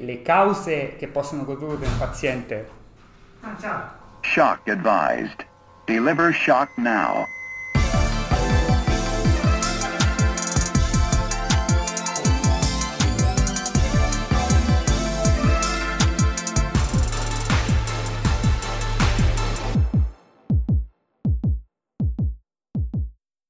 le cause che possono produrre un paziente. Ah, ciao. Shock advised. Deliver shock now.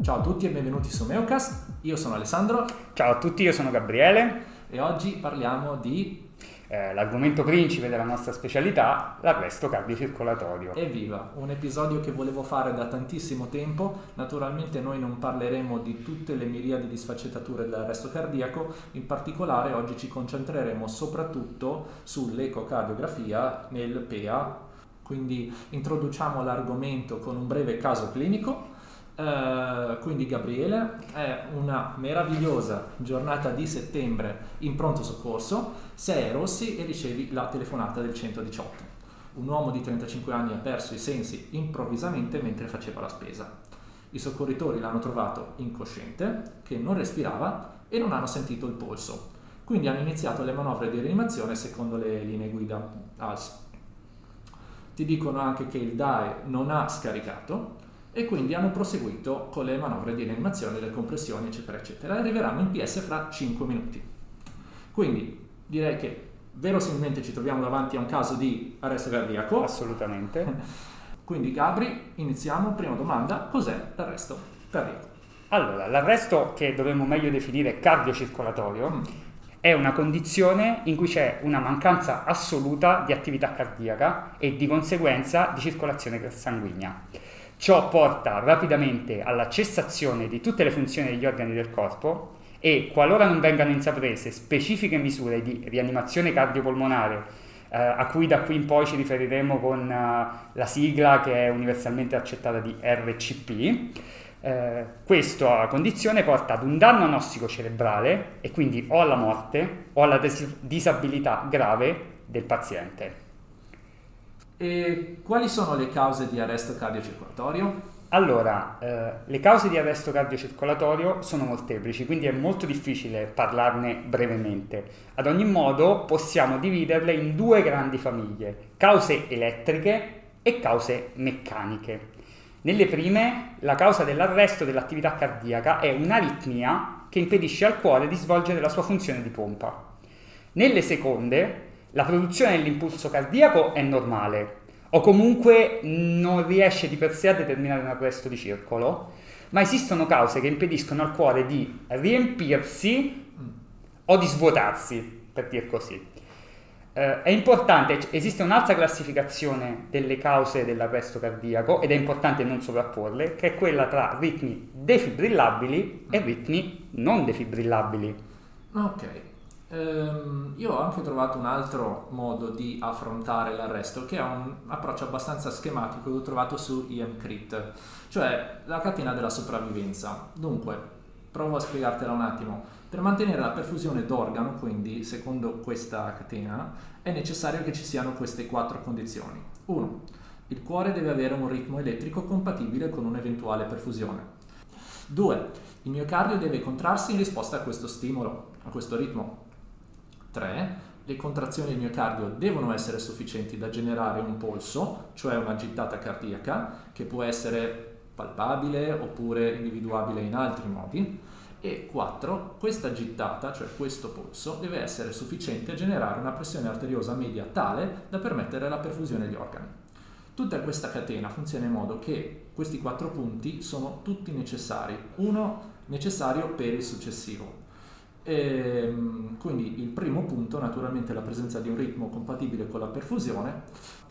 Ciao a tutti e benvenuti su Meocast. Io sono Alessandro Ciao a tutti, io sono Gabriele. e oggi parliamo di Eh, l'argomento principe della nostra specialità, l'arresto cardiocircolatorio. Evviva, un episodio che volevo fare da tantissimo tempo. Naturalmente noi non parleremo di tutte le miriadi di sfaccettature dell'arresto cardiaco, in particolare oggi ci concentreremo soprattutto sull'ecocardiografia nel PEA. Quindi introduciamo l'argomento con un breve caso clinico. Eh, quindi Gabriele è una meravigliosa giornata di settembre in pronto soccorso, sei rossi e ricevi la telefonata del 118. Un uomo di 35 anni ha perso i sensi improvvisamente mentre faceva la spesa. I soccorritori l'hanno trovato incosciente, che non respirava e non hanno sentito il polso. Quindi hanno iniziato le manovre di rianimazione secondo le linee guida ALS. Ti dicono anche che il DAE non ha scaricato e quindi hanno proseguito con le manovre di rianimazione, le compressioni, eccetera, eccetera. Arriveranno in PS fra 5 minuti. Quindi direi che verosimilmente ci troviamo davanti a un caso di arresto cardiaco. Assolutamente. Quindi Gabri, iniziamo. Prima domanda, cos'è l'arresto cardiaco? Allora, l'arresto che dovremmo meglio definire cardiocircolatorio Mm. è una condizione in cui c'è una mancanza assoluta di attività cardiaca e di conseguenza di circolazione sanguigna. Ciò porta rapidamente alla cessazione di tutte le funzioni degli organi del corpo e qualora non vengano intraprese specifiche misure di rianimazione cardiopolmonare eh, a cui da qui in poi ci riferiremo con eh, la sigla che è universalmente accettata di RCP, eh, questa condizione porta ad un danno nossico cerebrale e quindi o alla morte o alla dis- disabilità grave del paziente. E quali sono le cause di arresto cardiocircolatorio? Allora, eh, le cause di arresto cardiocircolatorio sono molteplici, quindi è molto difficile parlarne brevemente. Ad ogni modo possiamo dividerle in due grandi famiglie, cause elettriche e cause meccaniche. Nelle prime, la causa dell'arresto dell'attività cardiaca è un'aritmia che impedisce al cuore di svolgere la sua funzione di pompa. Nelle seconde, la produzione dell'impulso cardiaco è normale o comunque non riesce di per sé a determinare un arresto di circolo, ma esistono cause che impediscono al cuore di riempirsi o di svuotarsi, per dir così. Eh, è importante, esiste un'altra classificazione delle cause dell'arresto cardiaco ed è importante non sovrapporle, che è quella tra ritmi defibrillabili e ritmi non defibrillabili. Ok, Ehm, io ho anche trovato un altro modo di affrontare l'arresto che è un approccio abbastanza schematico che ho trovato su EMCRIT, cioè la catena della sopravvivenza. Dunque, provo a spiegartela un attimo. Per mantenere la perfusione d'organo, quindi secondo questa catena, è necessario che ci siano queste quattro condizioni. 1. Il cuore deve avere un ritmo elettrico compatibile con un'eventuale perfusione. 2. Il miocardio deve contrarsi in risposta a questo stimolo, a questo ritmo. 3. Le contrazioni del miocardio devono essere sufficienti da generare un polso, cioè una gittata cardiaca, che può essere palpabile oppure individuabile in altri modi. E 4. Questa gittata, cioè questo polso, deve essere sufficiente a generare una pressione arteriosa media tale da permettere la perfusione agli organi. Tutta questa catena funziona in modo che questi quattro punti sono tutti necessari, uno necessario per il successivo. Ehm, quindi il primo punto naturalmente è la presenza di un ritmo compatibile con la perfusione,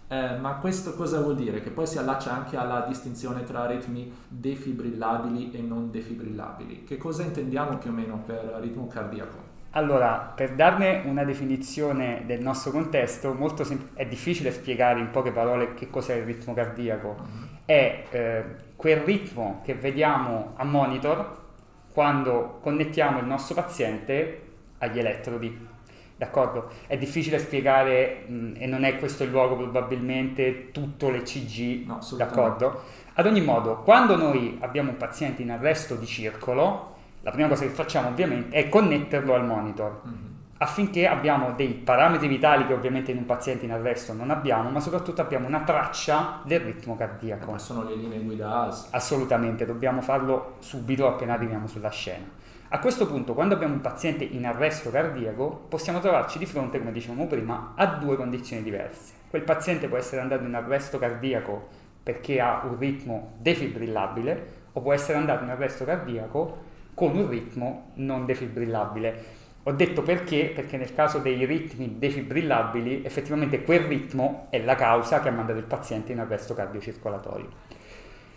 eh, ma questo cosa vuol dire? Che poi si allaccia anche alla distinzione tra ritmi defibrillabili e non defibrillabili. Che cosa intendiamo più o meno per ritmo cardiaco? Allora, per darne una definizione del nostro contesto, molto sem- è difficile spiegare in poche parole che cos'è il ritmo cardiaco. È eh, quel ritmo che vediamo a monitor quando connettiamo il nostro paziente agli elettrodi. D'accordo? È difficile spiegare, mh, e non è questo il luogo probabilmente, tutto l'ECG, No, d'accordo? Ad ogni modo, quando noi abbiamo un paziente in arresto di circolo, la prima cosa che facciamo ovviamente è connetterlo al monitor. Mhm. Affinché abbiamo dei parametri vitali che ovviamente in un paziente in arresto non abbiamo, ma soprattutto abbiamo una traccia del ritmo cardiaco. Ma sono le linee guida AS. Assolutamente, dobbiamo farlo subito appena arriviamo sulla scena. A questo punto, quando abbiamo un paziente in arresto cardiaco, possiamo trovarci di fronte, come dicevamo prima, a due condizioni diverse. Quel paziente può essere andato in arresto cardiaco perché ha un ritmo defibrillabile o può essere andato in arresto cardiaco con un ritmo non defibrillabile. Ho detto perché? Perché nel caso dei ritmi defibrillabili, effettivamente quel ritmo è la causa che ha mandato il paziente in arresto cardiocircolatorio.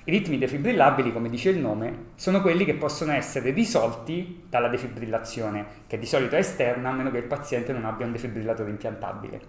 I ritmi defibrillabili, come dice il nome, sono quelli che possono essere risolti dalla defibrillazione, che di solito è esterna a meno che il paziente non abbia un defibrillatore impiantabile.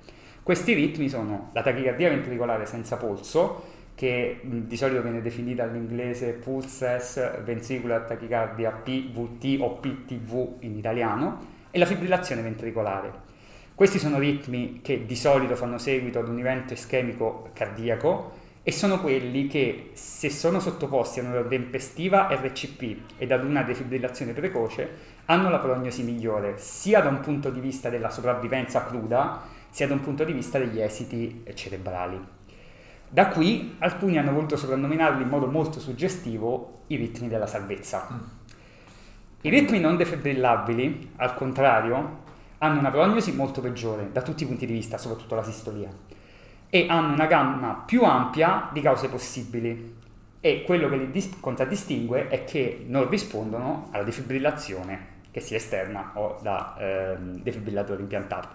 Questi ritmi sono la tachicardia ventricolare senza polso, che di solito viene definita all'inglese pulses ventricular tachicardia PVT o PTV in italiano, e la fibrillazione ventricolare. Questi sono ritmi che di solito fanno seguito ad un evento ischemico cardiaco e sono quelli che, se sono sottoposti a una tempestiva RCP ed ad una defibrillazione precoce, hanno la prognosi migliore, sia da un punto di vista della sopravvivenza cruda, sia da un punto di vista degli esiti cerebrali. Da qui alcuni hanno voluto soprannominarli in modo molto suggestivo i ritmi della salvezza. I ritmi non defibrillabili, al contrario, hanno una prognosi molto peggiore da tutti i punti di vista, soprattutto la sistolia, e hanno una gamma più ampia di cause possibili. E quello che li dis- contraddistingue è che non rispondono alla defibrillazione, che sia esterna o da eh, defibrillatore impiantato.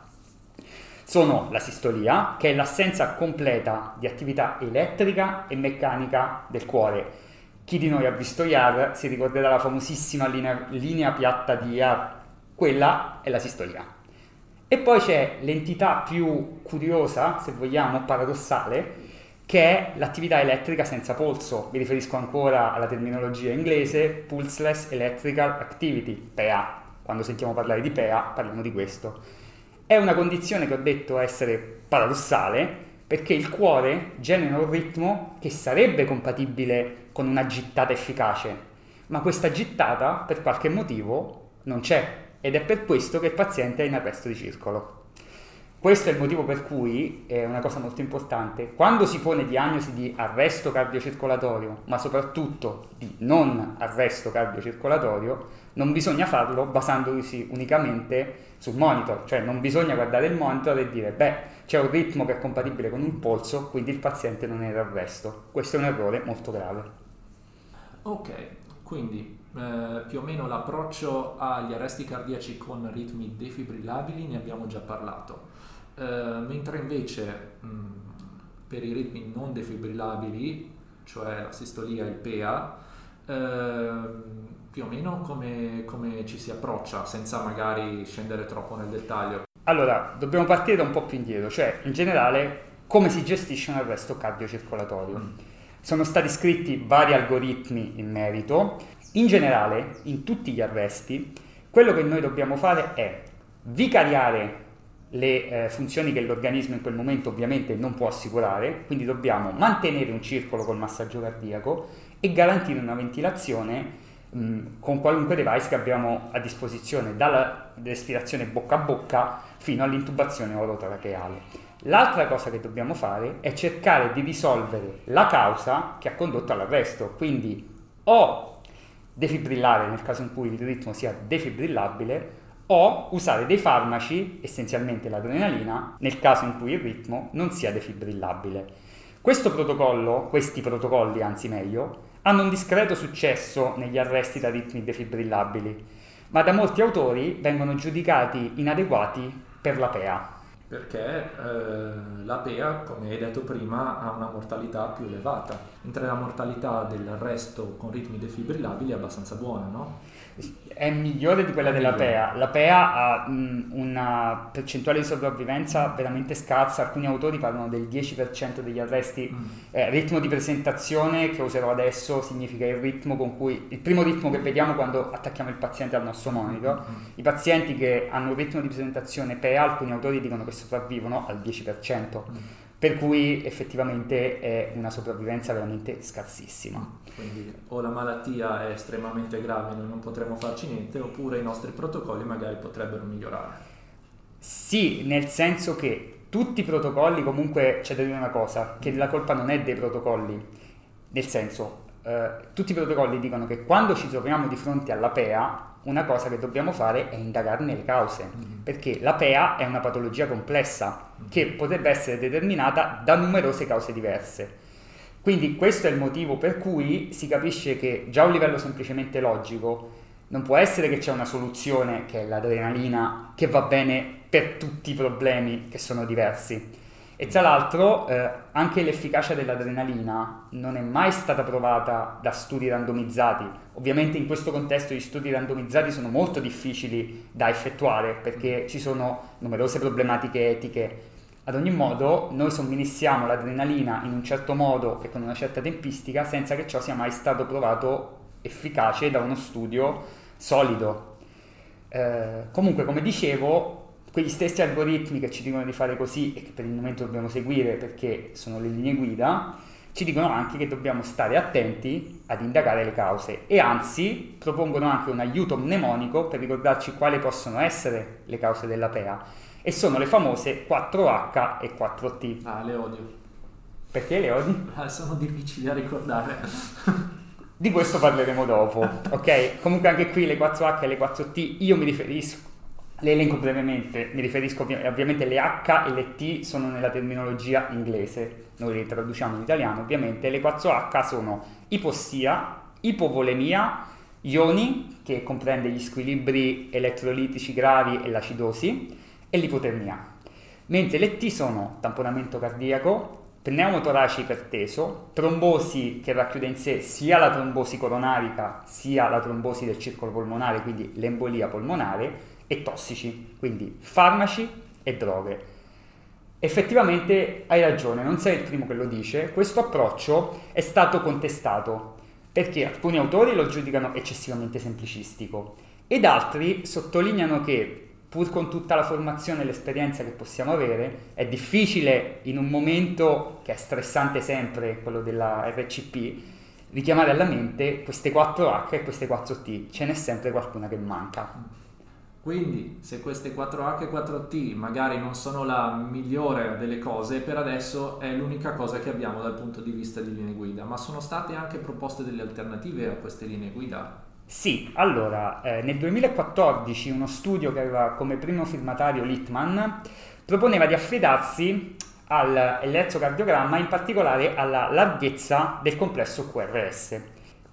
Sono la sistolia, che è l'assenza completa di attività elettrica e meccanica del cuore, chi di noi ha visto Yar si ricorderà la famosissima linea, linea piatta di Yar, quella è la sistolia. E poi c'è l'entità più curiosa, se vogliamo, paradossale, che è l'attività elettrica senza polso. Mi riferisco ancora alla terminologia inglese Pulseless Electrical Activity, PEA. Quando sentiamo parlare di PEA parliamo di questo. È una condizione che ho detto essere paradossale perché il cuore genera un ritmo che sarebbe compatibile con una gittata efficace, ma questa gittata per qualche motivo non c'è ed è per questo che il paziente è in arresto di circolo. Questo è il motivo per cui, è una cosa molto importante, quando si pone diagnosi di arresto cardiocircolatorio, ma soprattutto di non arresto cardiocircolatorio, non bisogna farlo basandosi unicamente sul monitor, cioè non bisogna guardare il monitor e dire beh c'è un ritmo che è compatibile con un polso, quindi il paziente non è in arresto. Questo è un errore molto grave. Ok, quindi eh, più o meno l'approccio agli arresti cardiaci con ritmi defibrillabili ne abbiamo già parlato, eh, mentre invece mh, per i ritmi non defibrillabili, cioè la sistolia e il PEA, eh, più o meno come, come ci si approccia senza magari scendere troppo nel dettaglio. Allora, dobbiamo partire da un po' più indietro, cioè in generale come si gestisce un arresto cardiocircolatorio. Mm. Sono stati scritti vari algoritmi in merito. In generale, in tutti gli arresti, quello che noi dobbiamo fare è vicariare le eh, funzioni che l'organismo in quel momento ovviamente non può assicurare, quindi dobbiamo mantenere un circolo col massaggio cardiaco e garantire una ventilazione mh, con qualunque device che abbiamo a disposizione, dalla respirazione bocca a bocca fino all'intubazione orotracheale. L'altra cosa che dobbiamo fare è cercare di risolvere la causa che ha condotto all'arresto, quindi o defibrillare nel caso in cui il ritmo sia defibrillabile o usare dei farmaci, essenzialmente l'adrenalina, nel caso in cui il ritmo non sia defibrillabile. Questo protocollo, questi protocolli anzi meglio, hanno un discreto successo negli arresti da ritmi defibrillabili, ma da molti autori vengono giudicati inadeguati per la PEA perché eh, la PEA, come hai detto prima, ha una mortalità più elevata, mentre la mortalità dell'arresto con ritmi defibrillabili è abbastanza buona, no? È migliore di quella della PEA. La PEA ha mh, una percentuale di sopravvivenza veramente scarsa, alcuni autori parlano del 10% degli arresti. Mm. Eh, ritmo di presentazione che userò adesso significa il ritmo con cui il primo ritmo che vediamo quando attacchiamo il paziente al nostro monitor. Mm. I pazienti che hanno un ritmo di presentazione PEA, alcuni autori dicono che sopravvivono al 10%. Mm per cui effettivamente è una sopravvivenza veramente scarsissima. Quindi o la malattia è estremamente grave e noi non potremo farci niente, oppure i nostri protocolli magari potrebbero migliorare. Sì, nel senso che tutti i protocolli comunque c'è da dire una cosa, che la colpa non è dei protocolli, nel senso eh, tutti i protocolli dicono che quando ci troviamo di fronte alla PEA una cosa che dobbiamo fare è indagarne le cause, mm-hmm. perché la PEA è una patologia complessa mm-hmm. che potrebbe essere determinata da numerose cause diverse. Quindi questo è il motivo per cui si capisce che già a un livello semplicemente logico non può essere che c'è una soluzione che è l'adrenalina che va bene per tutti i problemi che sono diversi. E tra l'altro eh, anche l'efficacia dell'adrenalina non è mai stata provata da studi randomizzati. Ovviamente in questo contesto gli studi randomizzati sono molto difficili da effettuare perché ci sono numerose problematiche etiche. Ad ogni modo noi somministriamo l'adrenalina in un certo modo e con una certa tempistica senza che ciò sia mai stato provato efficace da uno studio solido. Eh, comunque come dicevo quegli stessi algoritmi che ci dicono di fare così e che per il momento dobbiamo seguire perché sono le linee guida, ci dicono anche che dobbiamo stare attenti ad indagare le cause e anzi propongono anche un aiuto mnemonico per ricordarci quali possono essere le cause della PEA e sono le famose 4H e 4T. Ah, le odio. Perché le odi? Ah, sono difficili da ricordare. Di questo parleremo dopo, ok? Comunque anche qui le 4H e le 4T io mi riferisco le elenco brevemente, mi riferisco ovvi- ovviamente le H e le T sono nella terminologia inglese, noi le traduciamo in italiano ovviamente, le 4H sono ipossia, ipovolemia, ioni, che comprende gli squilibri elettrolitici gravi e l'acidosi, e l'ipotermia. Mentre le T sono tamponamento cardiaco, pneumotorace iperteso, trombosi che racchiude in sé sia la trombosi coronarica sia la trombosi del circolo polmonare, quindi l'embolia polmonare, e tossici, quindi farmaci e droghe. Effettivamente hai ragione, non sei il primo che lo dice, questo approccio è stato contestato perché alcuni autori lo giudicano eccessivamente semplicistico ed altri sottolineano che pur con tutta la formazione e l'esperienza che possiamo avere, è difficile in un momento che è stressante sempre, quello della RCP, richiamare alla mente queste 4H e queste 4T, ce n'è sempre qualcuna che manca. Quindi se queste 4H e 4T magari non sono la migliore delle cose, per adesso è l'unica cosa che abbiamo dal punto di vista di linee guida, ma sono state anche proposte delle alternative a queste linee guida? Sì, allora eh, nel 2014 uno studio che aveva come primo firmatario Littman proponeva di affidarsi all'elettrocardiogramma, in particolare alla larghezza del complesso QRS.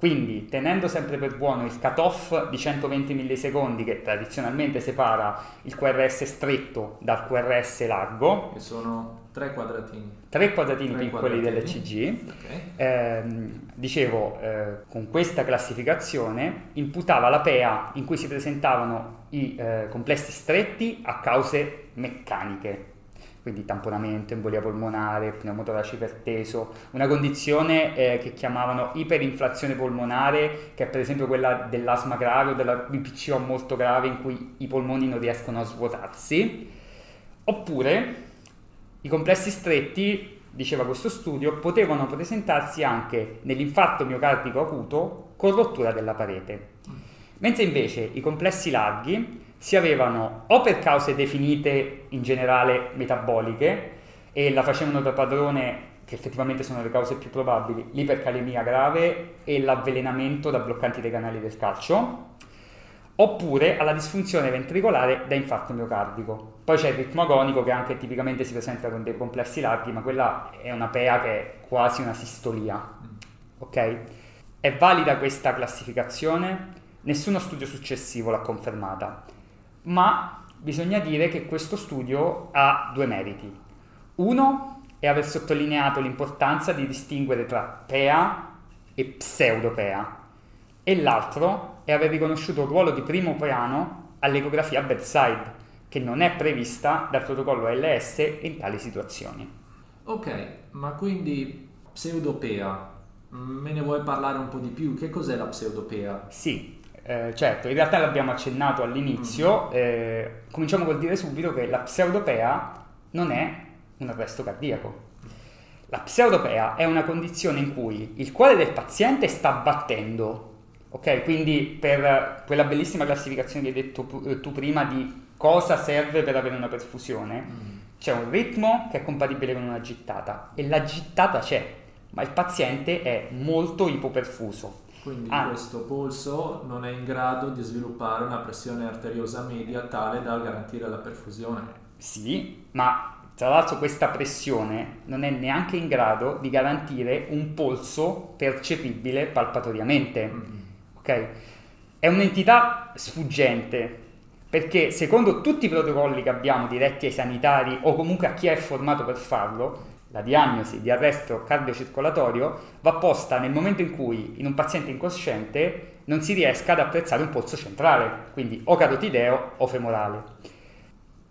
Quindi, tenendo sempre per buono il cutoff di 120 millisecondi che tradizionalmente separa il QRS stretto dal QRS largo, che sono tre quadratini, tre quadratini tre piccoli dell'ECG, okay. ehm, dicevo, eh, con questa classificazione imputava la PEA in cui si presentavano i eh, complessi stretti a cause meccaniche quindi tamponamento, embolia polmonare, pneumotorace iperteso, una condizione eh, che chiamavano iperinflazione polmonare, che è per esempio quella dell'asma grave o della BPCO molto grave in cui i polmoni non riescono a svuotarsi, oppure i complessi stretti, diceva questo studio, potevano presentarsi anche nell'infarto miocardico acuto con rottura della parete. Mentre invece i complessi larghi si avevano o per cause definite in generale metaboliche e la facevano da padrone che effettivamente sono le cause più probabili, l'ipercalemia grave e l'avvelenamento da bloccanti dei canali del calcio, oppure alla disfunzione ventricolare da infarto miocardico. Poi c'è il ritmo agonico che anche tipicamente si presenta con dei complessi larghi, ma quella è una PEA che è quasi una sistolia. Ok? È valida questa classificazione? Nessuno studio successivo l'ha confermata ma bisogna dire che questo studio ha due meriti. Uno è aver sottolineato l'importanza di distinguere tra PEA e pseudopea e l'altro è aver riconosciuto un ruolo di primo piano all'ecografia bedside, che non è prevista dal protocollo LS in tali situazioni. Ok, ma quindi pseudopea, me ne vuoi parlare un po' di più? Che cos'è la pseudopea? Sì, eh, certo, in realtà l'abbiamo accennato all'inizio, mm-hmm. eh, cominciamo col dire subito che la pseudopea non è un arresto cardiaco. La pseudopea è una condizione in cui il cuore del paziente sta battendo, ok? Quindi per quella bellissima classificazione che hai detto tu prima di cosa serve per avere una perfusione, mm. c'è un ritmo che è compatibile con una gittata e la gittata c'è, ma il paziente è molto ipoperfuso. Quindi ah. questo polso non è in grado di sviluppare una pressione arteriosa media tale da garantire la perfusione. Sì, ma tra l'altro questa pressione non è neanche in grado di garantire un polso percepibile palpatoriamente. Mm-hmm. Ok? È un'entità sfuggente perché secondo tutti i protocolli che abbiamo diretti ai sanitari o comunque a chi è formato per farlo, la diagnosi di arresto cardiocircolatorio va posta nel momento in cui in un paziente incosciente non si riesca ad apprezzare un polso centrale, quindi o carotideo o femorale.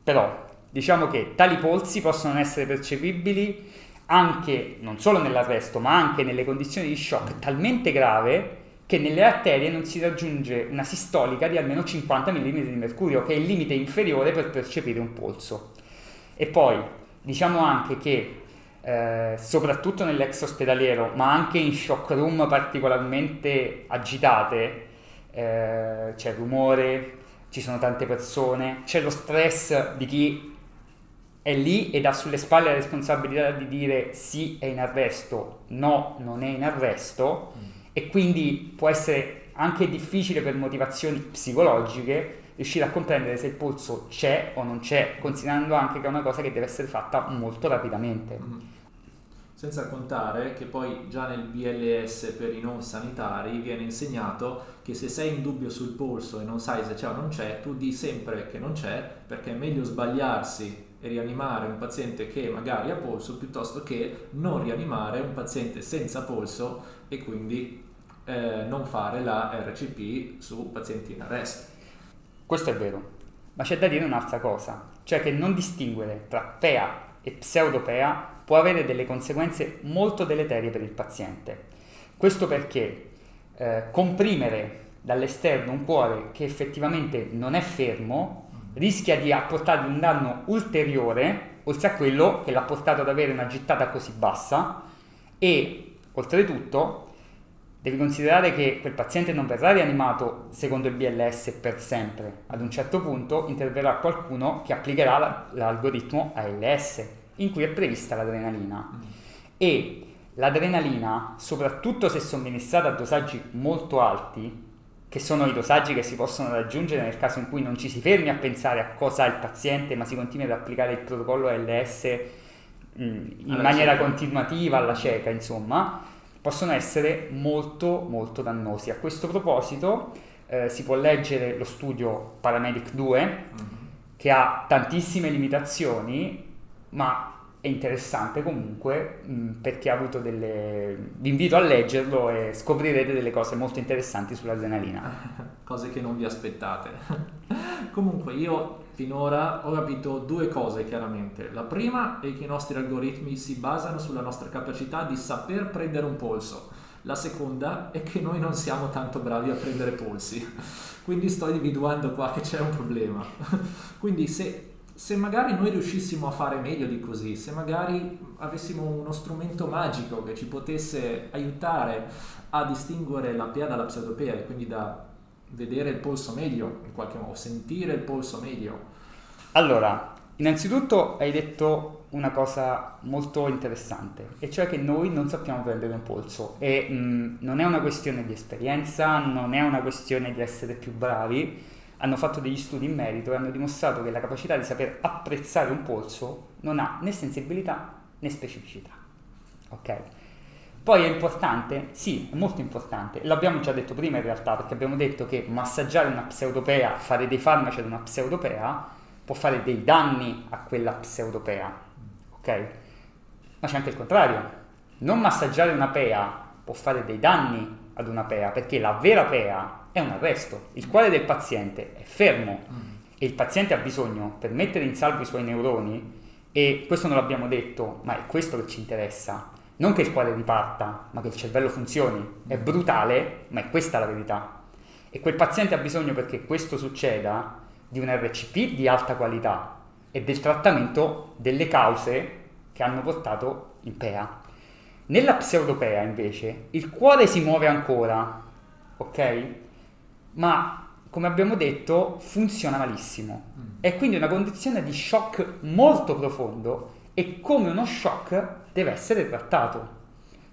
Però diciamo che tali polsi possono essere percepibili anche, non solo nell'arresto, ma anche nelle condizioni di shock talmente grave che nelle arterie non si raggiunge una sistolica di almeno 50 mm di mercurio, che è il limite inferiore per percepire un polso. E poi diciamo anche che eh, soprattutto nell'ex ospedaliero, ma anche in shock room particolarmente agitate, eh, c'è rumore, ci sono tante persone, c'è lo stress di chi è lì ed ha sulle spalle la responsabilità di dire sì è in arresto, no non è in arresto mm. e quindi può essere anche difficile per motivazioni psicologiche riuscire a comprendere se il polso c'è o non c'è, considerando anche che è una cosa che deve essere fatta molto rapidamente. Mm. Senza contare che poi già nel BLS per i non sanitari viene insegnato che se sei in dubbio sul polso e non sai se c'è o non c'è, tu di sempre che non c'è perché è meglio sbagliarsi e rianimare un paziente che magari ha polso piuttosto che non rianimare un paziente senza polso e quindi eh, non fare la RCP su pazienti in arresto. Questo è vero, ma c'è da dire un'altra cosa, cioè che non distinguere tra PEA e pseudopea può avere delle conseguenze molto deleterie per il paziente. Questo perché eh, comprimere dall'esterno un cuore che effettivamente non è fermo rischia di apportargli un danno ulteriore oltre a quello che l'ha portato ad avere una gittata così bassa e oltretutto devi considerare che quel paziente non verrà rianimato secondo il BLS per sempre. Ad un certo punto interverrà qualcuno che applicherà l'algoritmo ALS in cui è prevista l'adrenalina. E l'adrenalina, soprattutto se somministrata a dosaggi molto alti, che sono i dosaggi che si possono raggiungere nel caso in cui non ci si fermi a pensare a cosa ha il paziente, ma si continui ad applicare il protocollo ALS mm, in alla maniera cieca. continuativa alla cieca, insomma, possono essere molto molto dannosi. A questo proposito eh, si può leggere lo studio Paramedic 2 mm-hmm. che ha tantissime limitazioni, ma è interessante comunque mh, mm, perché ha avuto delle... vi invito a leggerlo e scoprirete delle cose molto interessanti sull'adrenalina. cose che non vi aspettate. comunque io finora ho capito due cose chiaramente. La prima è che i nostri algoritmi si basano sulla nostra capacità di saper prendere un polso. La seconda è che noi non siamo tanto bravi a prendere polsi. Quindi sto individuando qua che c'è un problema. Quindi se se magari noi riuscissimo a fare meglio di così, se magari avessimo uno strumento magico che ci potesse aiutare a distinguere la PEA dalla pseudopea e quindi da vedere il polso meglio, in qualche modo, sentire il polso meglio. Allora, innanzitutto hai detto una cosa molto interessante, e cioè che noi non sappiamo prendere un polso e mh, mm, non è una questione di esperienza, non è una questione di essere più bravi, hanno fatto degli studi in merito e hanno dimostrato che la capacità di saper apprezzare un polso non ha né sensibilità né specificità. Ok? Poi è importante? Sì, è molto importante. L'abbiamo già detto prima in realtà, perché abbiamo detto che massaggiare una pseudopea, fare dei farmaci ad una pseudopea, può fare dei danni a quella pseudopea. Ok? Ma c'è anche il contrario. Non massaggiare una pea può fare dei danni ad una pea, perché la vera pea è un arresto. Il cuore del paziente è fermo mm. e il paziente ha bisogno, per mettere in salvo i suoi neuroni, e questo non l'abbiamo detto, ma è questo che ci interessa, non che il cuore riparta, ma che il cervello funzioni. È mm. brutale, ma è questa la verità. E quel paziente ha bisogno perché questo succeda di un RCP di alta qualità e del trattamento delle cause che hanno portato in PEA. Nella pseudopea invece il cuore si muove ancora, ok? Ma come abbiamo detto, funziona malissimo. Mm. È quindi una condizione di shock molto profondo e come uno shock deve essere trattato.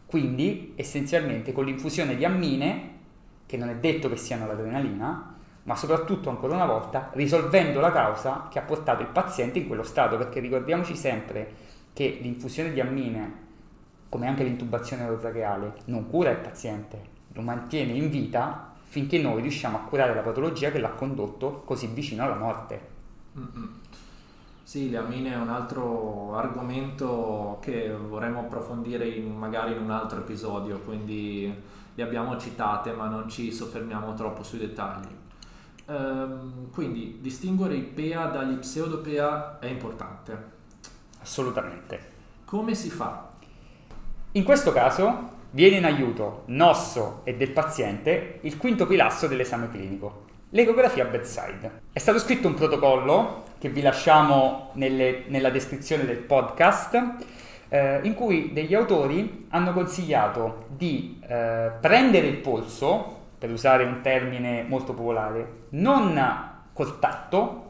Quindi, essenzialmente, con l'infusione di ammine, che non è detto che siano l'adrenalina, ma soprattutto, ancora una volta, risolvendo la causa che ha portato il paziente in quello stato, perché ricordiamoci sempre che l'infusione di ammine, come anche l'intubazione orotracheale, non cura il paziente, lo mantiene in vita finché noi riusciamo a curare la patologia che l'ha condotto così vicino alla morte. Mm-mm. Sì, le amine è un altro argomento che vorremmo approfondire in- magari in un altro episodio, quindi le abbiamo citate ma non ci soffermiamo troppo sui dettagli. Ehm, quindi distinguere i PEA dagli pseudopea è importante. Assolutamente. Come si fa? In questo caso viene in aiuto nostro e del paziente il quinto pilastro dell'esame clinico, l'ecografia bedside. È stato scritto un protocollo che vi lasciamo nelle- nella descrizione del podcast eh, in cui degli autori hanno consigliato di eh, prendere il polso, per usare un termine molto popolare, non col tatto,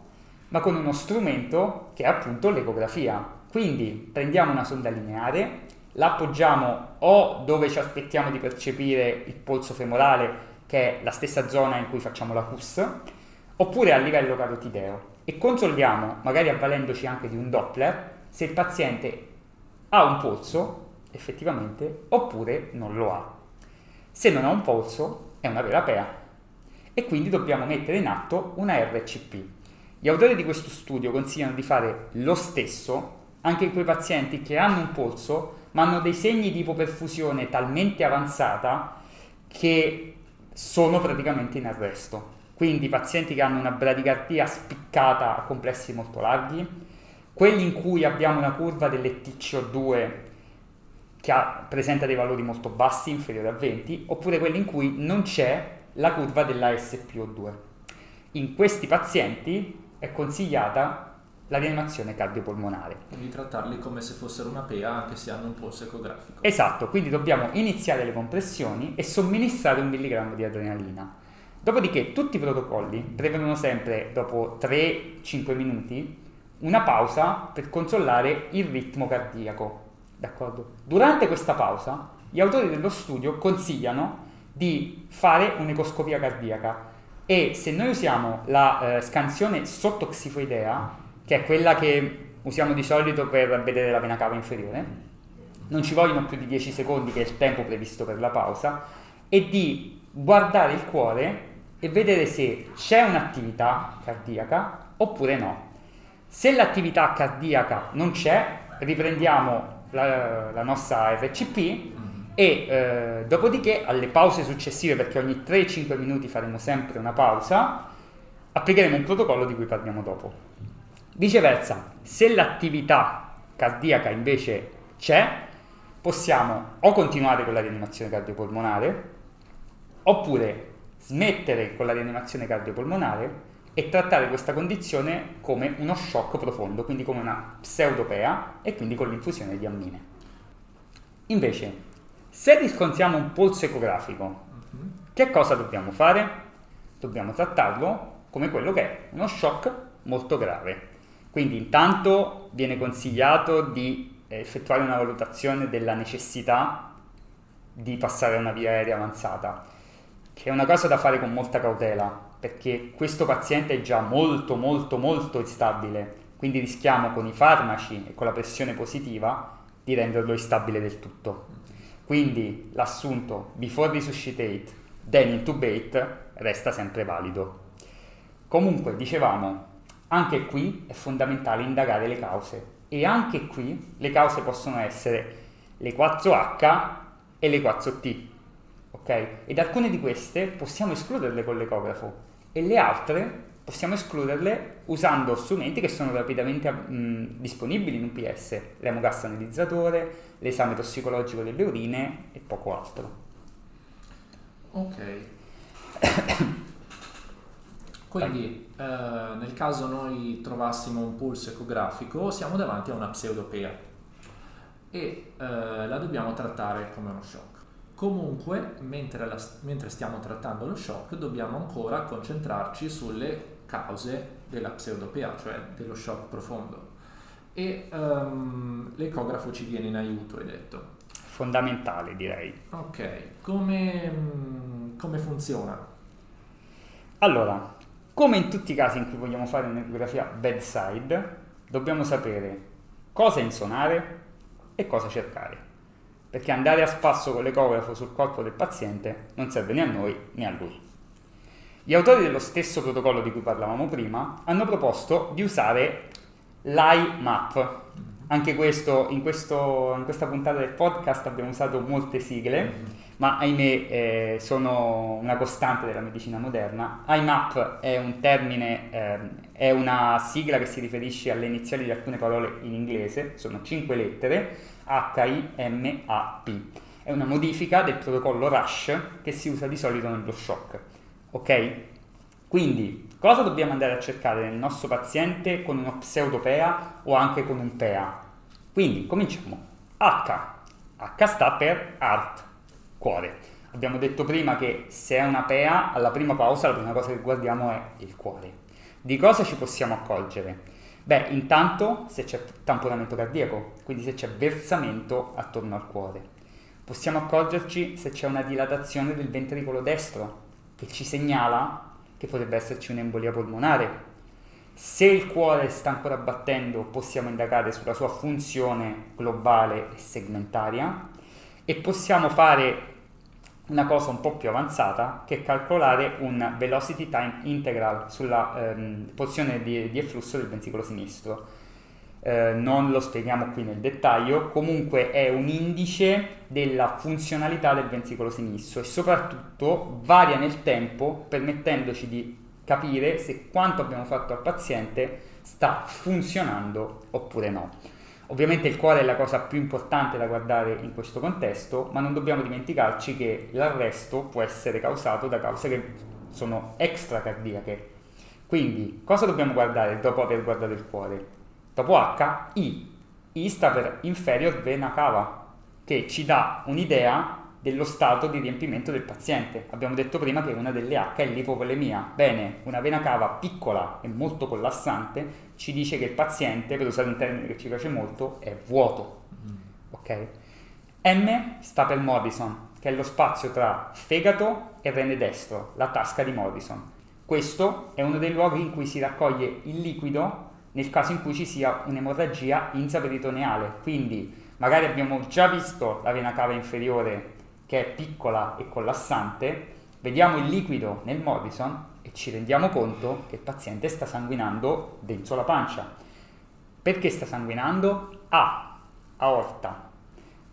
ma con uno strumento che è appunto l'ecografia. Quindi prendiamo una sonda lineare, la appoggiamo o dove ci aspettiamo di percepire il polso femorale, che è la stessa zona in cui facciamo la CUS, oppure a livello carotideo e controlliamo, magari avvalendoci anche di un Doppler, se il paziente ha un polso effettivamente oppure non lo ha. Se non ha un polso è una vera pea e quindi dobbiamo mettere in atto una RCP. Gli autori di questo studio consigliano di fare lo stesso anche in quei pazienti che hanno un polso ma hanno dei segni di ipoperfusione talmente avanzata che sono praticamente in arresto. Quindi pazienti che hanno una bradicardia spiccata a complessi molto larghi, quelli in cui abbiamo una curva delle TCO2 che ha- presenta dei valori molto bassi, inferiori a 20, oppure quelli in cui non c'è la curva della SPO2. In questi pazienti è consigliata la rianimazione cardiopolmonare. Quindi trattarli come se fossero una PEA anche se hanno un polso ecografico. Esatto, quindi dobbiamo iniziare le compressioni e somministrare un milligrammo di adrenalina. Dopodiché tutti i protocolli prevedono sempre, dopo 3-5 minuti, una pausa per controllare il ritmo cardiaco. D'accordo? Durante questa pausa, gli autori dello studio consigliano di fare un'ecoscopia cardiaca e se noi usiamo la eh, scansione sottoxifoidea, che è quella che usiamo di solito per vedere la vena cava inferiore, non ci vogliono più di 10 secondi che è il tempo previsto per la pausa, e di guardare il cuore e vedere se c'è un'attività cardiaca oppure no. Se l'attività cardiaca non c'è, riprendiamo la, la nostra RCP e eh, dopodiché alle pause successive, perché ogni 3-5 minuti faremo sempre una pausa, applicheremo un protocollo di cui parliamo dopo. Viceversa, se l'attività cardiaca invece c'è, possiamo o continuare con la rianimazione cardiopolmonare oppure smettere con la rianimazione cardiopolmonare e trattare questa condizione come uno shock profondo, quindi come una pseudopea e quindi con l'infusione di ammine. Invece, se riscontriamo un polso ecografico, che cosa dobbiamo fare? Dobbiamo trattarlo come quello che è uno shock molto grave. Quindi intanto viene consigliato di eh, effettuare una valutazione della necessità di passare a una via aerea avanzata, che è una cosa da fare con molta cautela, perché questo paziente è già molto molto molto instabile, quindi rischiamo con i farmaci e con la pressione positiva di renderlo instabile del tutto. Quindi l'assunto before resuscitate, then intubate resta sempre valido. Comunque, dicevamo, anche qui è fondamentale indagare le cause e anche qui le cause possono essere le 4H e le 4T, ok? Ed alcune di queste possiamo escluderle con l'ecografo e le altre possiamo escluderle usando strumenti che sono rapidamente mh, disponibili in un PS, l'emogas analizzatore, l'esame tossicologico delle urine e poco altro. Ok. Quindi, eh, nel caso noi trovassimo un pulso ecografico, siamo davanti a una pseudopea e eh, la dobbiamo trattare come uno shock. Comunque, mentre, la- mentre stiamo trattando lo shock, dobbiamo ancora concentrarci sulle cause della pseudopea, cioè dello shock profondo. E ehm, l'ecografo ci viene in aiuto, hai detto. Fondamentale direi. Ok, come, mm, come funziona? Allora, come in tutti i casi in cui vogliamo fare un'ecografia bedside, dobbiamo sapere cosa insonare e cosa cercare. Perché andare a spasso con l'ecografo sul corpo del paziente non serve né a noi né a lui. Gli autori dello stesso protocollo di cui parlavamo prima hanno proposto di usare l'IMAP. Anche questo in, questo, in questa puntata del podcast abbiamo usato molte sigle, ma ahimè eh, sono una costante della medicina moderna. IMAP è un termine, ehm, è una sigla che si riferisce alle iniziali di alcune parole in inglese, sono cinque lettere, H-I-M-A-P. È una modifica del protocollo RUSH che si usa di solito nello shock. Ok? Quindi, cosa dobbiamo andare a cercare nel nostro paziente con uno pseudopea o anche con un PEA? Quindi, cominciamo. H. H sta per heart, cuore. Abbiamo detto prima che se è una PEA, alla prima pausa la prima cosa che guardiamo è il cuore. Di cosa ci possiamo accorgere? Beh, intanto se c'è tamponamento cardiaco, quindi se c'è versamento attorno al cuore. Possiamo accorgerci se c'è una dilatazione del ventricolo destro, che ci segnala che potrebbe esserci un'embolia polmonare. Se il cuore sta ancora battendo, possiamo indagare sulla sua funzione globale e segmentaria e possiamo fare una cosa un po' più avanzata che è calcolare un velocity time integral sulla ehm, posizione di, di efflusso del ventricolo sinistro. Eh, non lo spieghiamo qui nel dettaglio, comunque è un indice della funzionalità del ventricolo sinistro e soprattutto varia nel tempo permettendoci di capire se quanto abbiamo fatto al paziente sta funzionando oppure no. Ovviamente il cuore è la cosa più importante da guardare in questo contesto, ma non dobbiamo dimenticarci che l'arresto può essere causato da cause che sono extracardiache. Quindi, cosa dobbiamo guardare dopo aver guardato il cuore? Dopo H, I. I sta per inferior vena cava, che ci dà un'idea dello stato di riempimento del paziente. Abbiamo detto prima che una delle H è l'ipovolemia. Bene, una vena cava piccola e molto collassante ci dice che il paziente, per usare un termine che ci piace molto, è vuoto. Ok? M sta per Morrison, che è lo spazio tra fegato e rene destro, la tasca di Morrison. Questo è uno dei luoghi in cui si raccoglie il liquido nel caso in cui ci sia un'emorragia intraperitoneale. Quindi magari abbiamo già visto la vena cava inferiore che è piccola e collassante, vediamo il liquido nel Morrison e ci rendiamo conto che il paziente sta sanguinando dentro la pancia. Perché sta sanguinando? A. Aorta.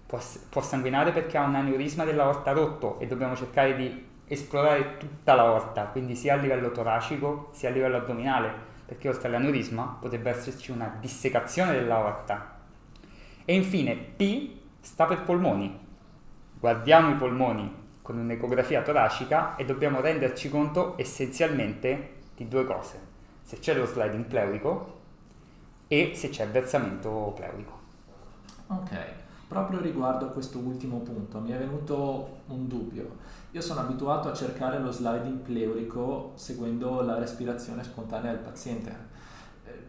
Può, può sanguinare perché ha un aneurisma dell'aorta rotto e dobbiamo cercare di esplorare tutta l'aorta, quindi sia a livello toracico sia a livello addominale, perché oltre all'aneurisma potrebbe esserci una dissecazione dell'aorta. E infine P sta per polmoni. Guardiamo i polmoni con un'ecografia toracica e dobbiamo renderci conto essenzialmente di due cose. Se c'è lo sliding pleurico e se c'è versamento pleurico. Ok, proprio riguardo a questo ultimo punto mi è venuto un dubbio. Io sono abituato a cercare lo sliding pleurico seguendo la respirazione spontanea del paziente. Eh,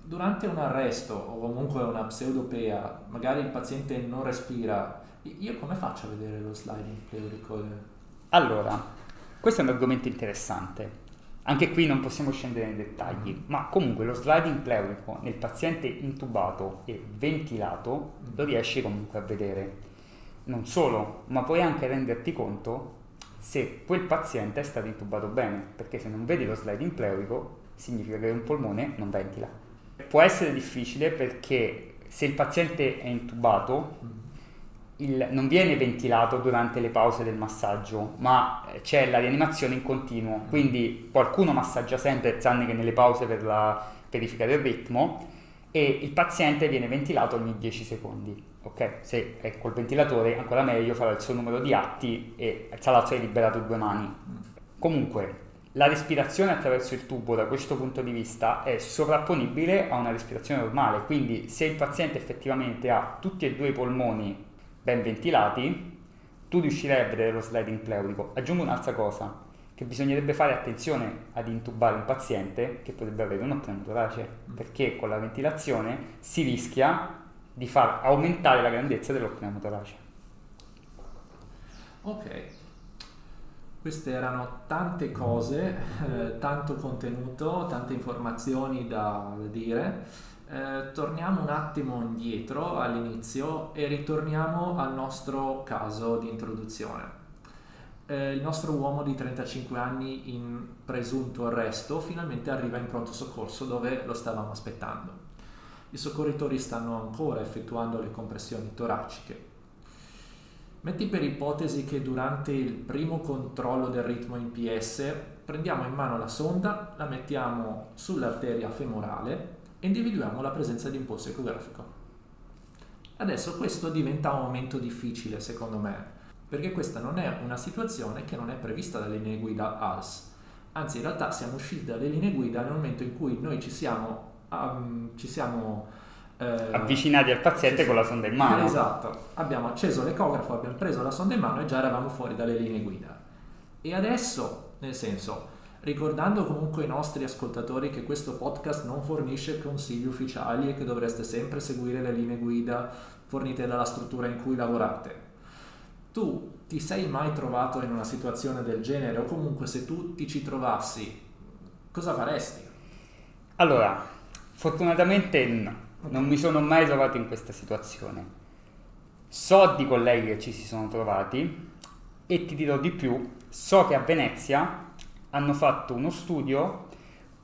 Durante un arresto o comunque una pseudopea, magari il paziente non respira, io come faccio a vedere lo sliding pleurico? Allora, questo è un argomento interessante. Anche qui non possiamo scendere nei dettagli, ma comunque lo sliding pleurico nel paziente intubato e ventilato lo riesci comunque a vedere. Non solo, ma puoi anche renderti conto se quel paziente è stato intubato bene, perché se non vedi lo sliding pleurico significa che un polmone non ventila. Può essere difficile perché se il paziente è intubato il- non viene ventilato durante le pause del massaggio, ma eh, c'è la rianimazione in continuo, quindi qualcuno massaggia sempre, tranne che nelle pause per la verifica del ritmo, e il paziente viene ventilato ogni 10 secondi. Ok? Se è col ventilatore ancora meglio, farà il suo numero di atti e tra l'altro hai liberato due mani. Comunque, la respirazione attraverso il tubo da questo punto di vista è sovrapponibile a una respirazione normale, quindi se il paziente effettivamente ha tutti e due i polmoni ben ventilati, tu riuscirai a vedere lo sliding pleurico. Aggiungo un'altra cosa, che bisognerebbe fare attenzione ad intubare un paziente che potrebbe avere un pneumotorace, perché con la ventilazione si rischia di far aumentare la grandezza dello pneumotorace. Ok, queste erano tante cose, eh, tanto contenuto, tante informazioni da, da dire. Eh, torniamo un attimo indietro all'inizio e ritorniamo al nostro caso di introduzione. Eh, il nostro uomo di 35 anni in presunto arresto finalmente arriva in pronto soccorso dove lo stavamo aspettando. I soccorritori stanno ancora effettuando le compressioni toraciche. Metti per ipotesi che durante il primo controllo del ritmo in PS prendiamo in mano la sonda, la mettiamo sull'arteria femorale individuiamo la presenza di impulso ecografico. Adesso questo diventa un momento difficile secondo me, perché questa non è una situazione che non è prevista dalle linee guida ALS. Anzi, in realtà siamo usciti dalle linee guida nel momento in cui noi ci siamo, um, ci siamo eh, avvicinati al paziente con la sonda in mano. Esatto, abbiamo acceso l'ecografo, abbiamo preso la sonda in mano e già eravamo fuori dalle linee guida. E adesso, nel senso, ricordando comunque ai nostri ascoltatori che questo podcast non fornisce consigli ufficiali e che dovreste sempre seguire le linee guida fornite dalla struttura in cui lavorate. Tu ti sei mai trovato in una situazione del genere o comunque se tu ti ci trovassi, cosa faresti? Allora, fortunatamente no, non mi sono mai trovato in questa situazione. So di colleghi che ci si sono trovati e ti dirò di più, so che a Venezia hanno fatto uno studio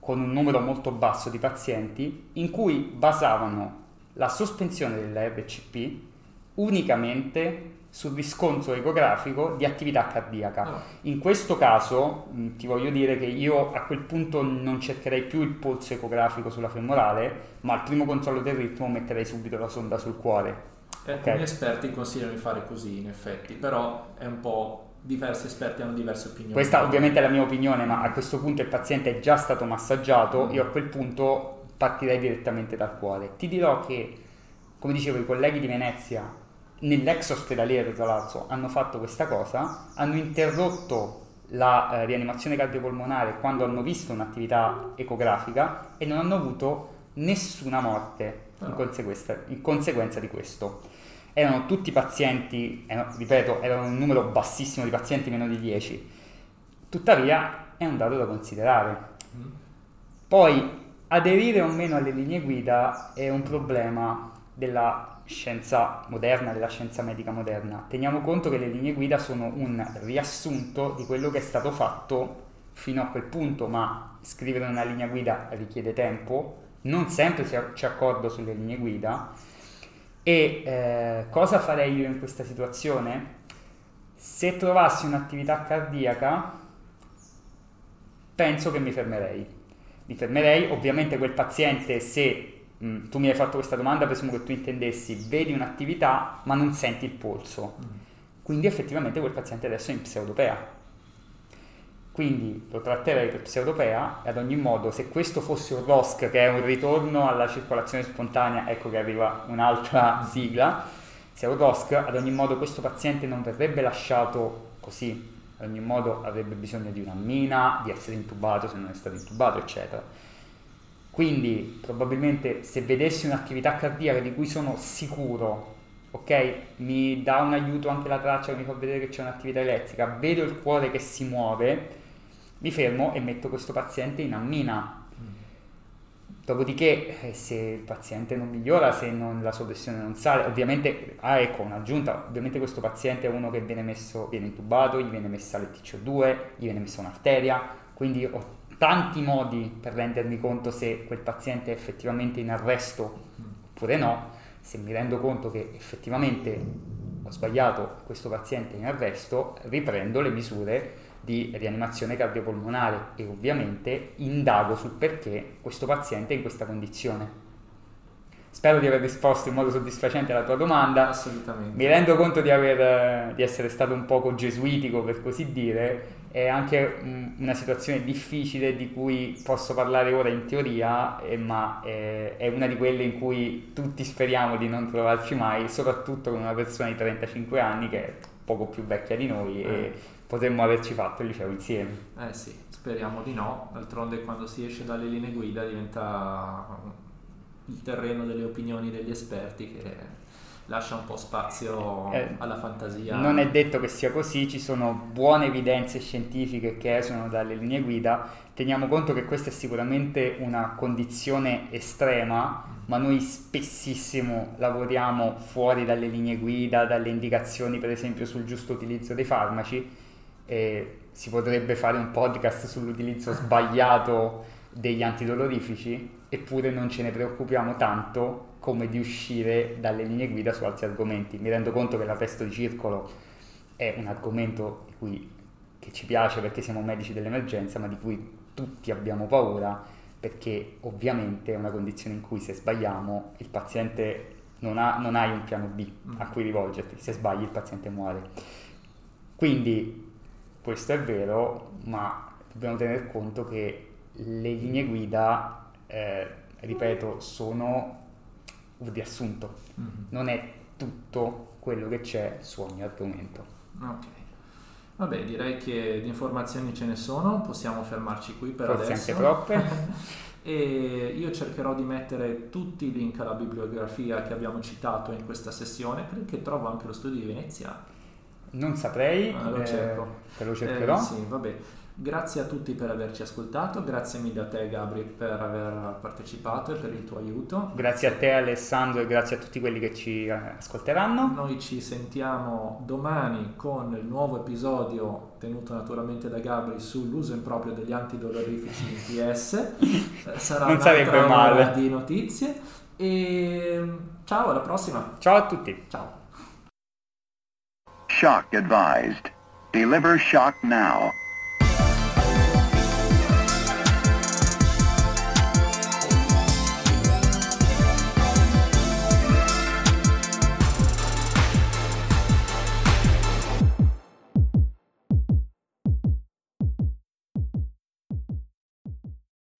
con un numero molto basso di pazienti in cui basavano la sospensione della RCP unicamente sul riscontro ecografico di attività cardiaca. Oh. In questo caso mh, ti voglio dire che io a quel punto non cercherei più il polso ecografico sulla femorale, ma al primo controllo del ritmo metterei subito la sonda sul cuore. Eh, okay. Alcuni esperti consigliano di fare così in effetti, però è un po' diversi esperti hanno diverse opinioni. Questa ovviamente è la mia opinione, ma a questo punto il paziente è già stato massaggiato, mm. io a quel punto partirei direttamente dal cuore. Ti dirò che, come dicevo, i colleghi di Venezia, nell'ex ospedaliero tra l'altro, hanno fatto questa cosa, hanno interrotto la eh, rianimazione cardiopolmonare quando hanno visto un'attività ecografica e non hanno avuto nessuna morte in, conseguenza, in conseguenza di questo erano tutti pazienti, erano, ripeto, erano un numero bassissimo di pazienti, meno di 10. Tuttavia è un dato da considerare. Poi aderire o meno alle linee guida è un problema della scienza moderna, della scienza medica moderna. Teniamo conto che le linee guida sono un riassunto di quello che è stato fatto fino a quel punto, ma scrivere una linea guida richiede tempo, non sempre c'è accordo sulle linee guida e eh, cosa farei io in questa situazione? Se trovassi un'attività cardiaca, penso che mi fermerei. Mi fermerei, ovviamente quel paziente, se mh, mm, tu mi hai fatto questa domanda, presumo che tu intendessi, vedi un'attività ma non senti il polso. Mm. Quindi effettivamente quel paziente adesso è in pseudopea quindi lo tratterei per pseudopea e ad ogni modo se questo fosse un ROSC che è un ritorno alla circolazione spontanea, ecco che arriva un'altra sigla, se è un ROSC ad ogni modo questo paziente non verrebbe lasciato così, ad ogni modo avrebbe bisogno di una mina, di essere intubato se non è stato intubato eccetera. Quindi probabilmente se vedessi un'attività cardiaca di cui sono sicuro ok, mi dà un aiuto anche la traccia mi fa vedere che c'è un'attività elettrica, vedo il cuore che si muove, mi fermo e metto questo paziente in ammina. Dopodiché, eh, se il paziente non migliora, se non, la sua pressione non sale, ovviamente, ah ecco un'aggiunta, ovviamente questo paziente è uno che viene messo, viene intubato, gli viene messa l'ETCO2, gli viene messa un'arteria, quindi ho tanti modi per rendermi conto se quel paziente è effettivamente in arresto oppure no. Se mi rendo conto che effettivamente ho sbagliato questo paziente in arresto, riprendo le misure di rianimazione cardiopolmonare e ovviamente indago sul perché questo paziente è in questa condizione. Spero di aver risposto in modo soddisfacente alla tua domanda. Assolutamente. Mi rendo conto di, aver, di essere stato un poco gesuitico per così dire, è anche una situazione difficile di cui posso parlare ora in teoria, eh, ma è, è, una di quelle in cui tutti speriamo di non trovarci mai, soprattutto con una persona di 35 anni che poco più vecchia di noi Eh. e potremmo averci fatto il liceo insieme. Eh sì, speriamo di no, d'altronde quando si esce dalle linee guida diventa il terreno delle opinioni degli esperti che lascia un po' spazio Eh, alla fantasia. Non è detto che sia così, ci sono buone evidenze scientifiche che esulano dalle linee guida. Teniamo conto che questa è sicuramente una condizione estrema, ma noi spessissimo lavoriamo fuori dalle linee guida, dalle indicazioni per esempio sul giusto utilizzo dei farmaci e si potrebbe fare un podcast sull'utilizzo sbagliato degli antidolorifici, eppure non ce ne preoccupiamo tanto come di uscire dalle linee guida su altri argomenti. Mi rendo conto che la peste di circolo è un argomento cui, che ci piace perché siamo medici dell'emergenza, ma di cui tutti abbiamo paura perché ovviamente è una condizione in cui se sbagliamo il paziente non, ha, non hai un piano B a cui rivolgerti, se sbagli il paziente muore. Quindi questo è vero, ma dobbiamo tener conto che le linee guida, eh, ripeto, sono un riassunto, Mhm. non è tutto quello che c'è su ogni argomento. Ok. Vabbè, direi che di informazioni ce ne sono, possiamo fermarci qui per Forse adesso. anche troppe. e io cercherò di mettere tutti i link alla bibliografia che abbiamo citato in questa sessione perché trovo anche lo studio di Venezia. Non saprei, Ah, lo eh, cerco. te lo cercherò. Eh, sì, vabbè. Grazie a tutti per averci ascoltato, grazie mille a te Gabri per aver partecipato e per il tuo aiuto. Grazie a te Alessandro e grazie a tutti quelli che ci eh, ascolteranno. Noi ci sentiamo domani con il nuovo episodio tenuto naturalmente da Gabri sull'uso improprio degli antidolorifici in PS. Sarà Non un'altra sarebbe male. di notizie e ciao alla prossima. Ciao a tutti. Ciao. Shock advised. Deliver shock now.